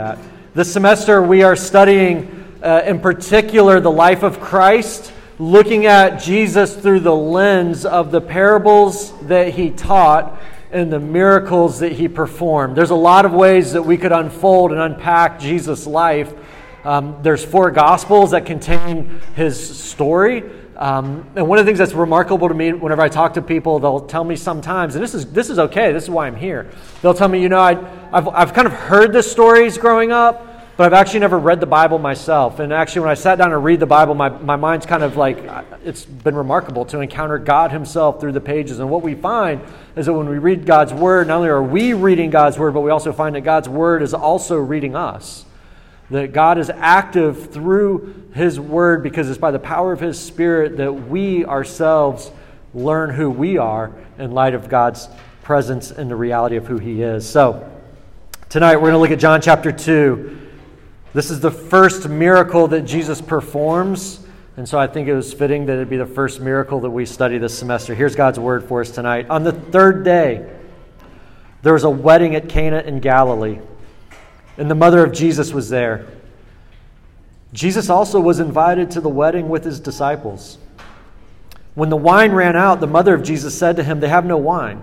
that. This semester, we are studying, uh, in particular, the life of Christ, looking at Jesus through the lens of the parables that he taught and the miracles that he performed. There's a lot of ways that we could unfold and unpack Jesus' life. Um, there's four gospels that contain his story. Um, and one of the things that's remarkable to me whenever I talk to people, they'll tell me sometimes, and this is, this is okay, this is why I'm here. They'll tell me, you know, I, I've, I've kind of heard the stories growing up, but I've actually never read the Bible myself. And actually, when I sat down to read the Bible, my, my mind's kind of like, uh, it's been remarkable to encounter God Himself through the pages. And what we find is that when we read God's Word, not only are we reading God's Word, but we also find that God's Word is also reading us that God is active through His Word because it's by the power of His Spirit that we ourselves learn who we are in light of God's presence and the reality of who He is. So, tonight we're going to look at John chapter 2. This is the first miracle that Jesus performs. And so I think it was fitting that it'd be the first miracle that we study this semester. Here's God's word for us tonight. On the third day, there was a wedding at Cana in Galilee and the mother of Jesus was there. Jesus also was invited to the wedding with his disciples. When the wine ran out, the mother of Jesus said to him, They have no wine.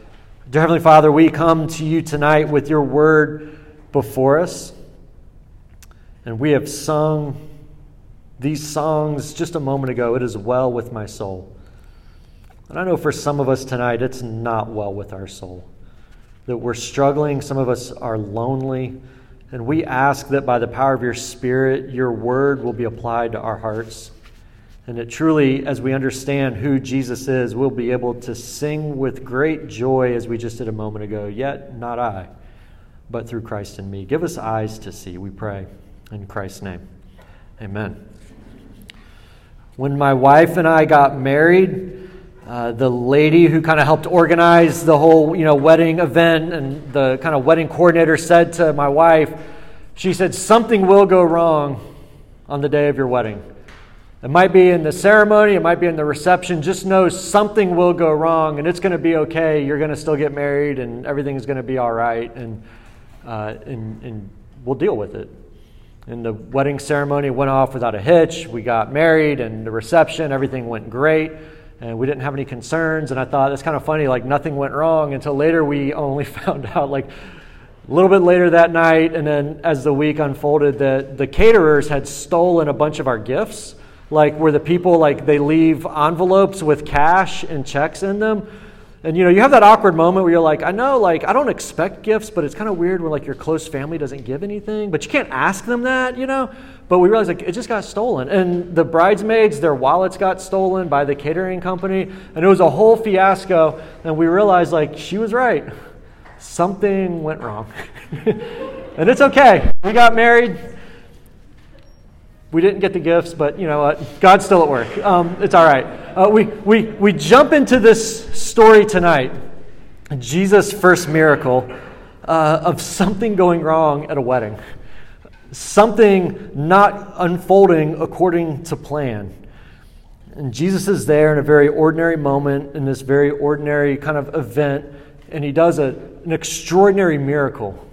Dear Heavenly Father, we come to you tonight with your word before us, and we have sung these songs just a moment ago. It is well with my soul. And I know for some of us tonight, it's not well with our soul. That we're struggling, some of us are lonely. And we ask that by the power of your Spirit, your word will be applied to our hearts. And that truly, as we understand who Jesus is, we'll be able to sing with great joy, as we just did a moment ago. Yet, not I, but through Christ in me. Give us eyes to see, we pray. In Christ's name. Amen. When my wife and I got married, uh, the lady who kind of helped organize the whole you know wedding event and the kind of wedding coordinator said to my wife she said something will go wrong on the day of your wedding it might be in the ceremony it might be in the reception just know something will go wrong and it's going to be okay you're going to still get married and everything's going to be all right and, uh, and, and we'll deal with it and the wedding ceremony went off without a hitch we got married and the reception everything went great and we didn't have any concerns. And I thought that's kind of funny, like nothing went wrong until later we only found out, like a little bit later that night, and then as the week unfolded, that the caterers had stolen a bunch of our gifts. Like where the people like they leave envelopes with cash and checks in them. And you know, you have that awkward moment where you're like, I know, like, I don't expect gifts, but it's kind of weird when like your close family doesn't give anything. But you can't ask them that, you know? But we realized like it just got stolen. And the bridesmaids, their wallets got stolen by the catering company. And it was a whole fiasco. And we realized like she was right. Something went wrong. and it's okay. We got married. We didn't get the gifts, but you know what? God's still at work. Um, it's all right. Uh, we, we, we jump into this story tonight Jesus' first miracle uh, of something going wrong at a wedding, something not unfolding according to plan. And Jesus is there in a very ordinary moment, in this very ordinary kind of event, and he does a, an extraordinary miracle.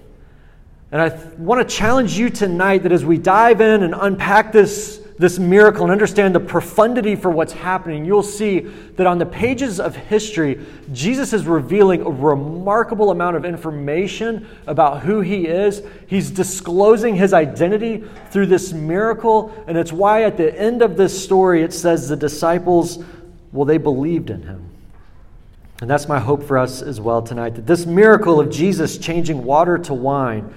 And I th- want to challenge you tonight that as we dive in and unpack this this miracle and understand the profundity for what's happening, you'll see that on the pages of history, Jesus is revealing a remarkable amount of information about who he is. He's disclosing his identity through this miracle, and it's why at the end of this story it says the disciples, well, they believed in him. And that's my hope for us as well tonight that this miracle of Jesus changing water to wine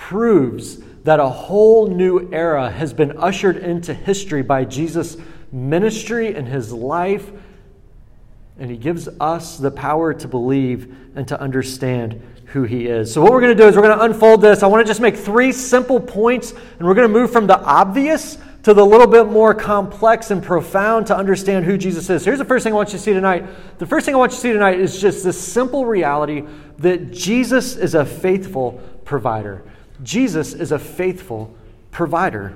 proves that a whole new era has been ushered into history by Jesus' ministry and his life. And he gives us the power to believe and to understand who he is. So, what we're going to do is we're going to unfold this. I want to just make three simple points, and we're going to move from the obvious to the little bit more complex and profound to understand who Jesus is. Here's the first thing I want you to see tonight. The first thing I want you to see tonight is just this simple reality that Jesus is a faithful provider. Jesus is a faithful provider.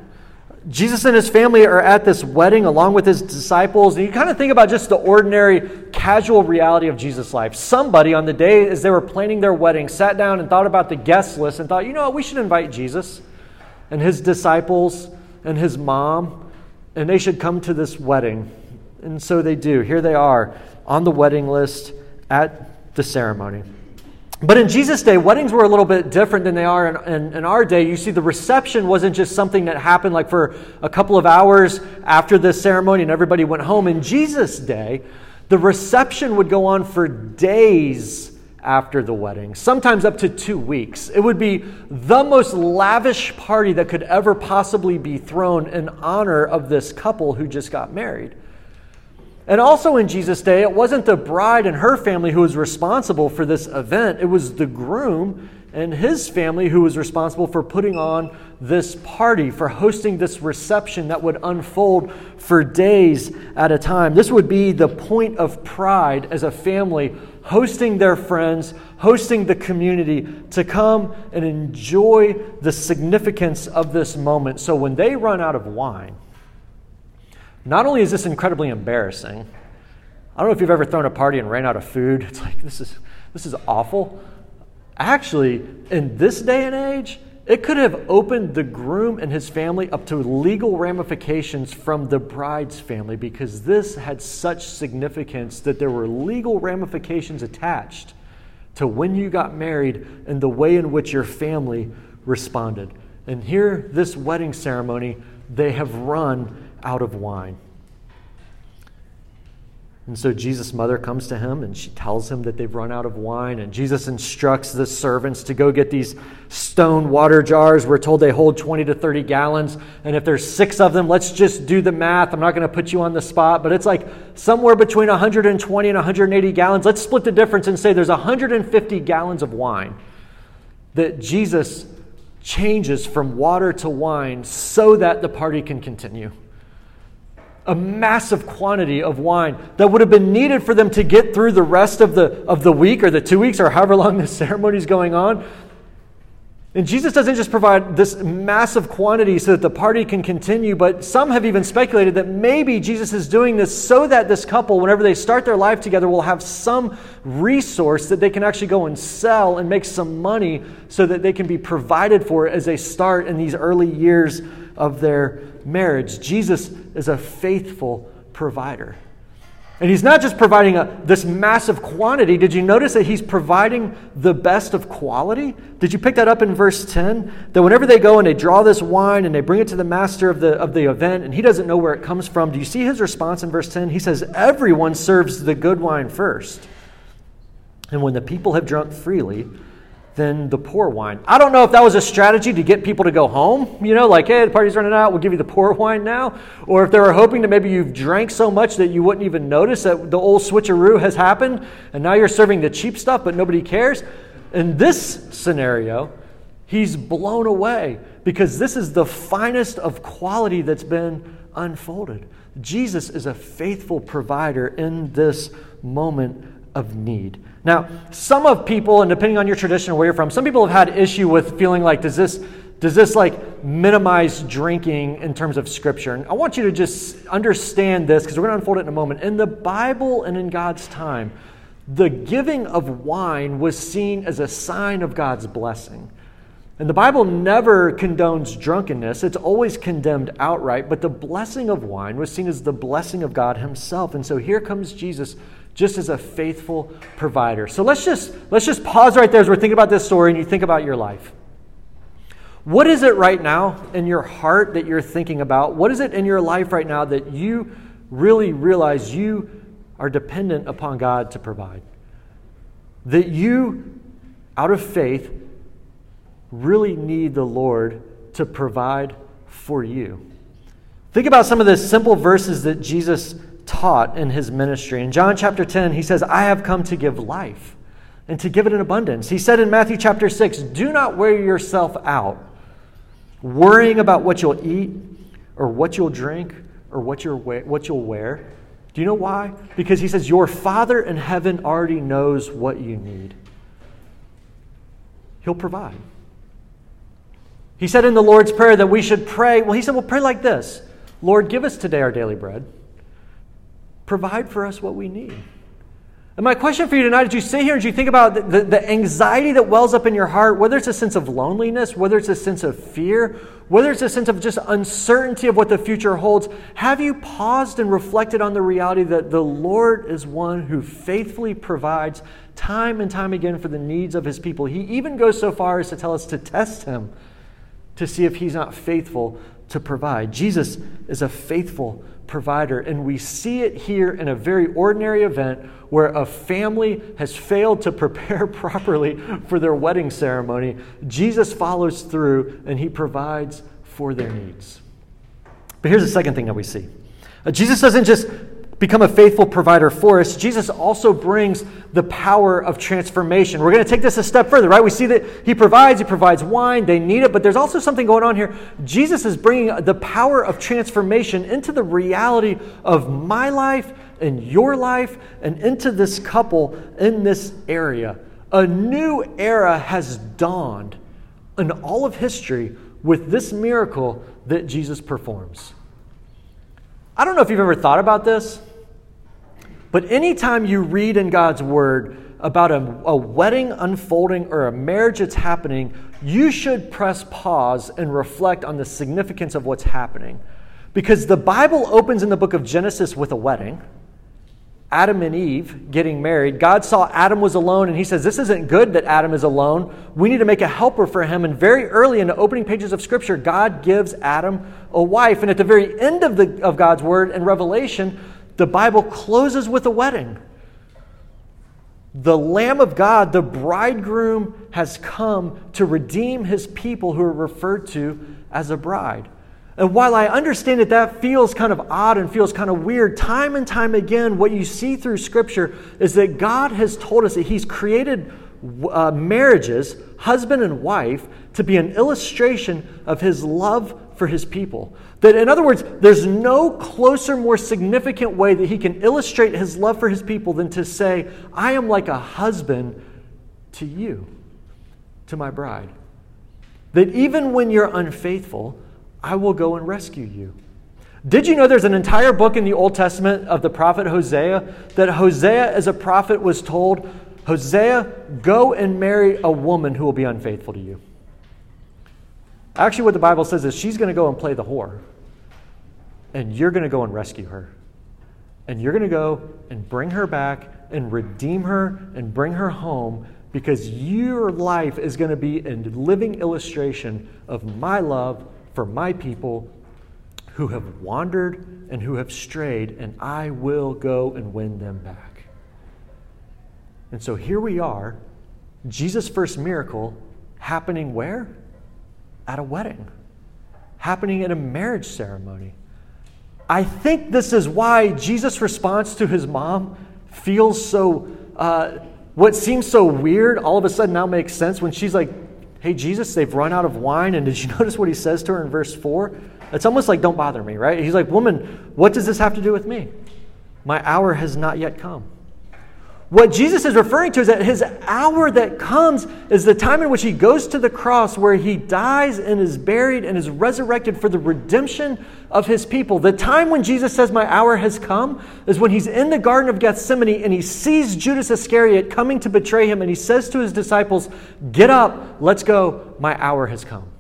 Jesus and his family are at this wedding along with his disciples. And you kind of think about just the ordinary, casual reality of Jesus' life. Somebody on the day as they were planning their wedding sat down and thought about the guest list and thought, you know what, we should invite Jesus and his disciples and his mom, and they should come to this wedding. And so they do. Here they are on the wedding list at the ceremony. But in Jesus' day, weddings were a little bit different than they are in, in, in, our day. You see, the reception wasn't just something that happened like for a couple of hours after the ceremony and everybody went home. In Jesus' day, the reception would go on for days after the wedding, sometimes up to two weeks. It would be the most lavish party that could ever possibly be thrown in honor of this couple who just got married. And also in Jesus' day, it wasn't the bride and her family who was responsible for this event, it was the groom and his family who was responsible for putting on this party, for hosting this reception that would unfold for days at a time. This would be the point of pride as a family hosting their friends, hosting the community to come and enjoy the significance of this moment. So when they run out of wine, not only is this incredibly embarrassing, I don't know if you've ever thrown a party and ran out of food. It's like, this is, this is awful. Actually, in this day and age, it could have opened the groom and his family up to legal ramifications from the bride's family because this had such significance that there were legal ramifications attached to when you got married and the way in which your family responded. And here, this wedding ceremony, they have run out of wine. And so Jesus' mother comes to him and she tells him that they've run out of wine. And Jesus instructs the servants to go get these stone water jars. We're told they hold 20 to 30 gallons. And if there's six of them, let's just do the math. I'm not going to put you on the spot, but it's like somewhere between 120 and 180 gallons. Let's split the difference and say there's 150 gallons of wine that Jesus changes from water to wine so that the party can continue a massive quantity of wine that would have been needed for them to get through the rest of the, of the week or the two weeks or however long the ceremony is going on. And Jesus doesn't just provide this massive quantity so that the party can continue, but some have even speculated that maybe Jesus is doing this so that this couple, whenever they start their life together, will have some resource that they can actually go and sell and make some money so that they can be provided for as they start in these early years of their marriage. Jesus is a faithful provider. And he's not just providing a, this massive quantity. Did you notice that he's providing the best of quality? Did you pick that up in verse 10? That whenever they go and they draw this wine and they bring it to the master of the, of the event and he doesn't know where it comes from, do you see his response in verse 10? He says, Everyone serves the good wine first. And when the people have drunk freely, than the poor wine. I don't know if that was a strategy to get people to go home, you know, like, hey, the party's running out, we'll give you the poor wine now. Or if they were hoping that maybe you've drank so much that you wouldn't even notice that the old switcheroo has happened and now you're serving the cheap stuff, but nobody cares. In this scenario, he's blown away because this is the finest of quality that's been unfolded. Jesus is a faithful provider in this moment of need. Now, some of people, and depending on your tradition or where you're from, some people have had issue with feeling like, does this, does this like minimize drinking in terms of scripture? And I want you to just understand this because we're going to unfold it in a moment. In the Bible and in God's time, the giving of wine was seen as a sign of God's blessing. And the Bible never condones drunkenness, it's always condemned outright. But the blessing of wine was seen as the blessing of God Himself. And so here comes Jesus just as a faithful provider. So let's just, let's just pause right there as we're thinking about this story and you think about your life. What is it right now in your heart that you're thinking about? What is it in your life right now that you really realize you are dependent upon God to provide? That you, out of faith, really need the Lord to provide for you. Think about some of the simple verses that Jesus taught in his ministry. In John chapter 10, he says, I have come to give life and to give it in abundance. He said in Matthew chapter 6, Do not wear yourself out, worrying about what you'll eat or what you'll drink or what, you're, what you'll wear. Do you know why? Because he says, Your Father in heaven already knows what you need. He'll provide. He said in the Lord's Prayer that we should pray. Well, he said, Well, pray like this Lord, give us today our daily bread. Provide for us what we need. And my question for you tonight, as you sit here and you think about the, the, the, anxiety that wells up in your heart, whether it's a sense of loneliness, whether it's a sense of fear, whether it's a sense of just uncertainty of what the future holds, have you paused and reflected on the reality that the Lord is one who faithfully provides time and time again for the needs of his people? He even goes so far as to tell us to test him to see if he's not faithful to provide. Jesus is a faithful provider, and we see it here in a very ordinary event where a family has failed to prepare properly for their wedding ceremony. Jesus follows through and he provides for their needs. But here's the second thing that we see uh, Jesus doesn't just become a faithful provider for us, Jesus also brings the power of transformation. We're going to take this a step further, right? We see that He provides, He provides wine, they need it, but there's also something going on here. Jesus is bringing the power of transformation into the reality of my life and your life and into this couple in this area. A new era has dawned in all of history with this miracle that Jesus performs. I don't know if you've ever thought about this, but anytime you read in God's Word about a, a, wedding unfolding or a marriage that's happening, you should press pause and reflect on the significance of what's happening. Because the Bible opens in the book of Genesis with a wedding. Adam and Eve getting married. God saw Adam was alone and he says, This isn't good that Adam is alone. We need to make a helper for him. And very early in the opening pages of Scripture, God gives Adam a wife. And at the very end of, the, of God's word in Revelation, the Bible closes with a wedding. The Lamb of God, the bridegroom, has come to redeem his people who are referred to as a bride. And while I understand that that feels kind of odd and feels kind of weird, time and time again, what you see through Scripture is that God has told us that He's created uh, marriages, husband and wife, to be an illustration of His love for His people. That, in other words, there's no closer, more significant way that He can illustrate His love for His people than to say, I am like a husband to you, to my bride. That even when you're unfaithful, I will go and rescue you. Did you know there's an entire book in the Old Testament of the prophet Hosea that Hosea, as a prophet, was told, Hosea, go and marry a woman who will be unfaithful to you? Actually, what the Bible says is she's going to go and play the whore, and you're going to go and rescue her. And you're going to go and bring her back and redeem her and bring her home because your life is going to be a living illustration of my love for my people who have wandered and who have strayed, and I will go and win them back. And so here we are, Jesus' first miracle happening where? At a wedding, happening at a marriage ceremony. I think this is why Jesus' response to his mom feels so, uh, what seems so weird, all of a sudden now makes sense when she's like, Hey, Jesus, they've run out of wine. And did you notice what he says to her in verse 4? It's almost like, Don't bother me, right? He's like, Woman, what does this have to do with me? My hour has not yet come. What Jesus is referring to is that his hour that comes is the time in which he goes to the cross where he dies and is buried and is resurrected for the redemption of his people. The time when Jesus says, My hour has come, is when he's in the Garden of Gethsemane and he sees Judas Iscariot coming to betray him and he says to his disciples, Get up, let's go, my hour has come.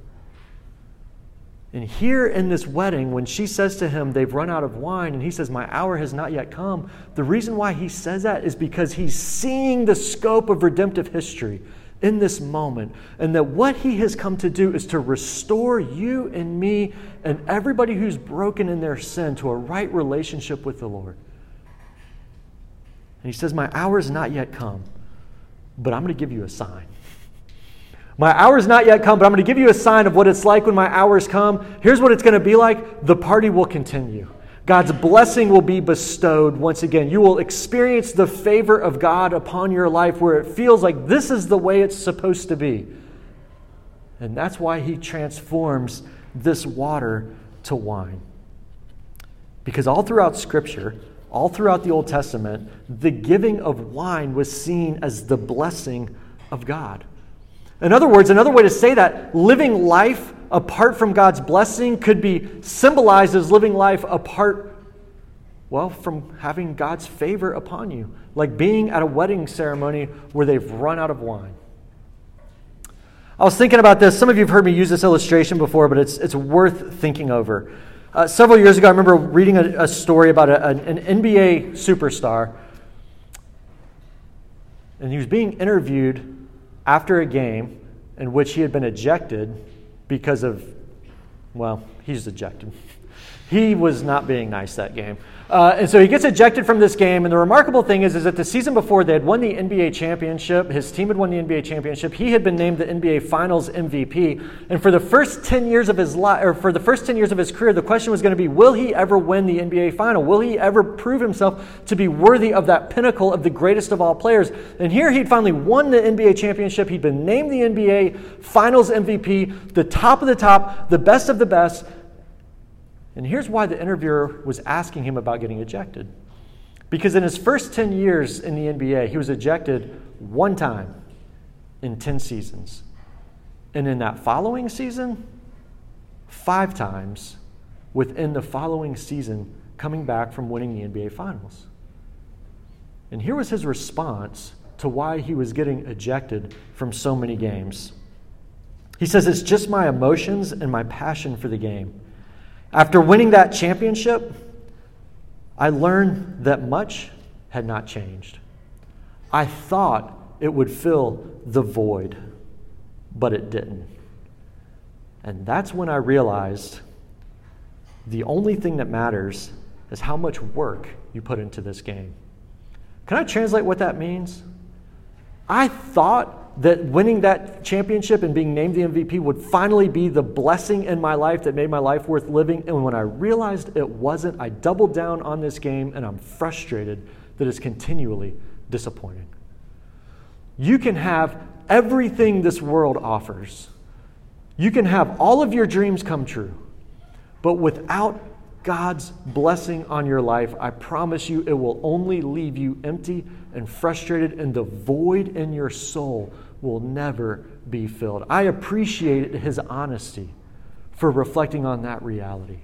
And here in this wedding, when she says to him, They've run out of wine, and he says, My hour has not yet come, the reason why he says that is because he's seeing the scope of redemptive history in this moment. And that what he has come to do is to restore you and me and everybody who's broken in their sin to a right relationship with the Lord. And he says, My hour has not yet come, but I'm going to give you a sign. My hour's not yet come, but I'm going to give you a sign of what it's like when my hours come. Here's what it's going to be like the party will continue. God's blessing will be bestowed once again. You will experience the favor of God upon your life where it feels like this is the way it's supposed to be. And that's why He transforms this water to wine. Because all throughout Scripture, all throughout the Old Testament, the giving of wine was seen as the blessing of God. In other words, another way to say that, living life apart from God's blessing could be symbolized as living life apart, well, from having God's favor upon you, like being at a wedding ceremony where they've run out of wine. I was thinking about this. Some of you have heard me use this illustration before, but it's, it's worth thinking over. Uh, several years ago, I remember reading a, a story about a, an NBA superstar, and he was being interviewed after a game in which he had been ejected because of, well, he's ejected. He was not being nice that game. Uh, and so he gets ejected from this game. And the remarkable thing is, is that the season before they had won the NBA championship. His team had won the NBA championship. He had been named the NBA Finals MVP. And for the first ten years of his life, or for the first ten years of his career, the question was going to be: Will he ever win the NBA Final? Will he ever prove himself to be worthy of that pinnacle of the greatest of all players? And here he'd finally won the NBA championship. He'd been named the NBA Finals MVP, the top of the top, the best of the best. And here's why the interviewer was asking him about getting ejected. Because in his first 10 years in the NBA, he was ejected one time in 10 seasons. And in that following season, five times within the following season, coming back from winning the NBA Finals. And here was his response to why he was getting ejected from so many games. He says, It's just my emotions and my passion for the game. After winning that championship, I learned that much had not changed. I thought it would fill the void, but it didn't. And that's when I realized the only thing that matters is how much work you put into this game. Can I translate what that means? I thought that winning that championship and being named the MVP would finally be the blessing in my life that made my life worth living. And when I realized it wasn't, I doubled down on this game and I'm frustrated that it's continually disappointing. You can have everything this world offers, you can have all of your dreams come true, but without God's blessing on your life, I promise you it will only leave you empty and frustrated, and the void in your soul will never be filled. I appreciate his honesty for reflecting on that reality.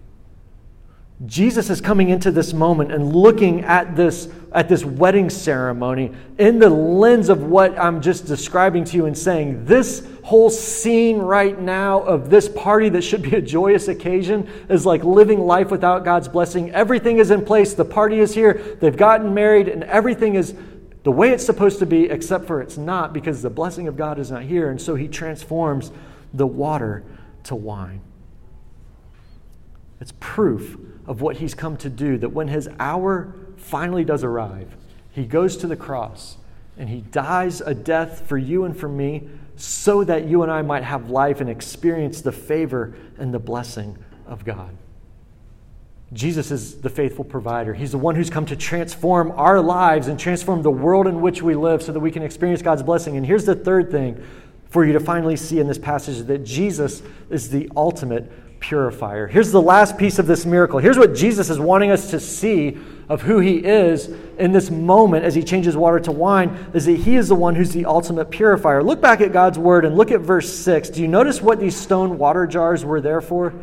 Jesus is coming into this moment and looking at this, at this wedding ceremony in the lens of what I'm just describing to you and saying, this whole scene right now of this party that should be a joyous occasion is like living life without God's blessing. Everything is in place, the party is here, they've gotten married, and everything is the way it's supposed to be, except for it's not because the blessing of God is not here. And so he transforms the water to wine. It's proof of what he's come to do that when his hour finally does arrive, he goes to the cross and he dies a death for you and for me so that you and I might have life and experience the favor and the blessing of God. Jesus is the faithful provider. He's the one who's come to transform our lives and transform the world in which we live so that we can experience God's blessing. And here's the third thing for you to finally see in this passage that Jesus is the ultimate purifier. Here's the last piece of this miracle. Here's what Jesus is wanting us to see of who he is in this moment as he changes water to wine is that he is the one who's the ultimate purifier. Look back at God's word and look at verse 6. Do you notice what these stone water jars were there for?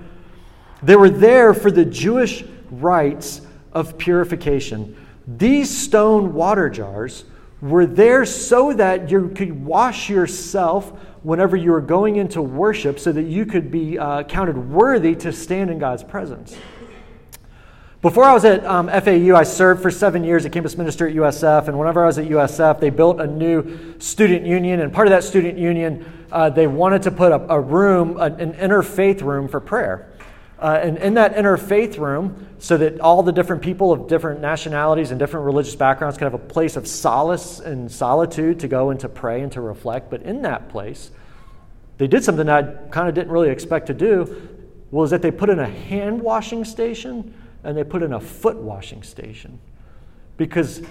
They were there for the Jewish rites of purification. These stone water jars were there so that you could wash yourself whenever you were going into worship so that you could be uh, counted worthy to stand in God's presence. Before I was at um, FAU, I served for seven years at campus minister at USF. And whenever I was at USF, they built a new student union. And part of that student union, uh, they wanted to put a, a room, an interfaith room for prayer. Uh, and in that interfaith room, so that all the different people of different nationalities and different religious backgrounds can have a place of solace and solitude to go and to pray and to reflect. But in that place, they did something I kind of didn't really expect to do, was that they put in a hand washing station and they put in a foot washing station. Because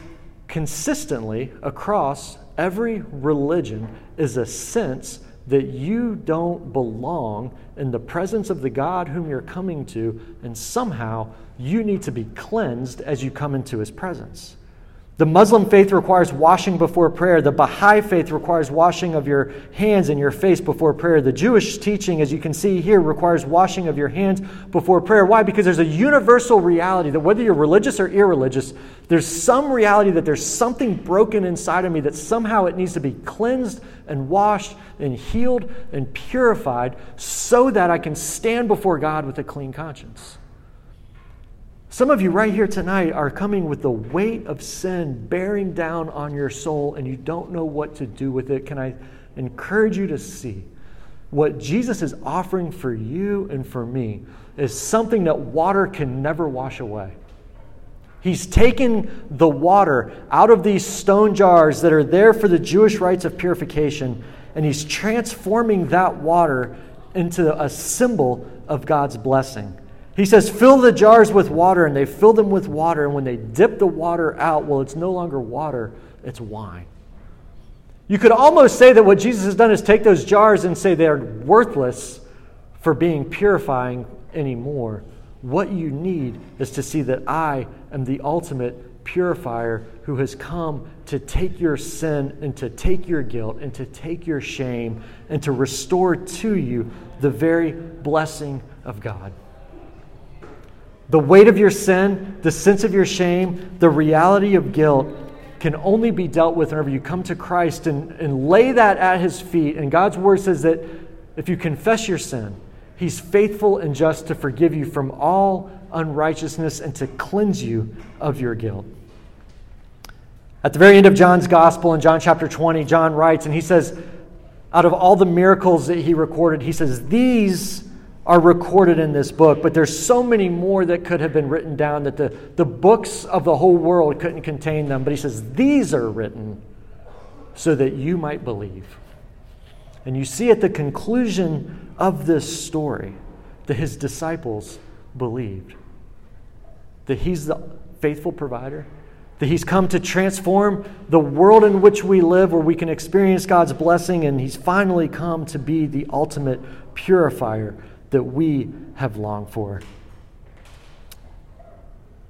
consistently across every religion is a sense that you don't belong in the presence of the God whom you're coming to, and somehow you need to be cleansed as you come into his presence. The Muslim faith requires washing before prayer. The Baha'i faith requires washing of your hands and your face before prayer. The Jewish teaching, as you can see here, requires washing of your hands before prayer. Why? Because there's a universal reality that whether you're religious or irreligious, there's some reality that there's something broken inside of me that somehow it needs to be cleansed and washed and healed and purified so that I can stand before God with a clean conscience. Some of you right here tonight are coming with the weight of sin bearing down on your soul and you don't know what to do with it. Can I encourage you to see what Jesus is offering for you and for me is something that water can never wash away. He's taken the water out of these stone jars that are there for the Jewish rites of purification, and he's transforming that water into a symbol of God's blessing. He says, fill the jars with water, and they fill them with water. And when they dip the water out, well, it's no longer water, it's wine. You could almost say that what Jesus has done is take those jars and say they're worthless for being purifying anymore. What you need is to see that I am the ultimate purifier who has come to take your sin and to take your guilt and to take your shame and to restore to you the very blessing of God. The weight of your sin, the sense of your shame, the reality of guilt can only be dealt with whenever you come to Christ and, and lay that at his feet. And God's word says that if you confess your sin, he's faithful and just to forgive you from all unrighteousness and to cleanse you of your guilt. At the very end of John's gospel, in John chapter 20, John writes, and he says, out of all the miracles that he recorded, he says, These are recorded in this book, but there's so many more that could have been written down that the, the books of the whole world couldn't contain them. But he says, These are written so that you might believe. And you see at the conclusion of this story that his disciples believed that he's the faithful provider, that he's come to transform the world in which we live, where we can experience God's blessing, and he's finally come to be the ultimate purifier that we have longed for.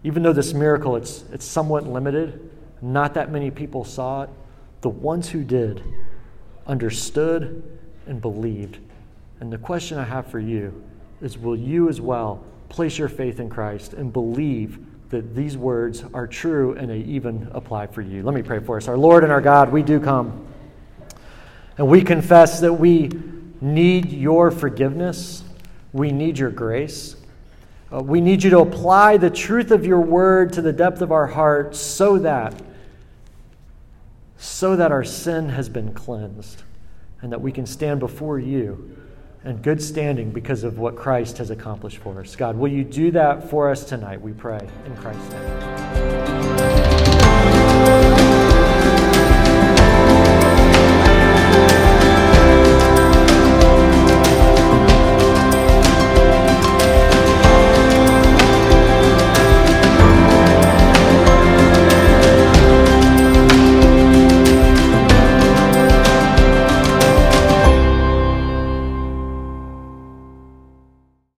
Even though this miracle it's, it's somewhat limited, not that many people saw it, the ones who did understood and believed. And the question I have for you is will you as well place your faith in Christ and believe that these words are true and they even apply for you? Let me pray for us. Our Lord and our God, we do come and we confess that we need your forgiveness we need your grace. Uh, we need you to apply the truth of your word to the depth of our hearts so that so that our sin has been cleansed and that we can stand before you in good standing because of what Christ has accomplished for us. God, will you do that for us tonight? We pray in Christ's name.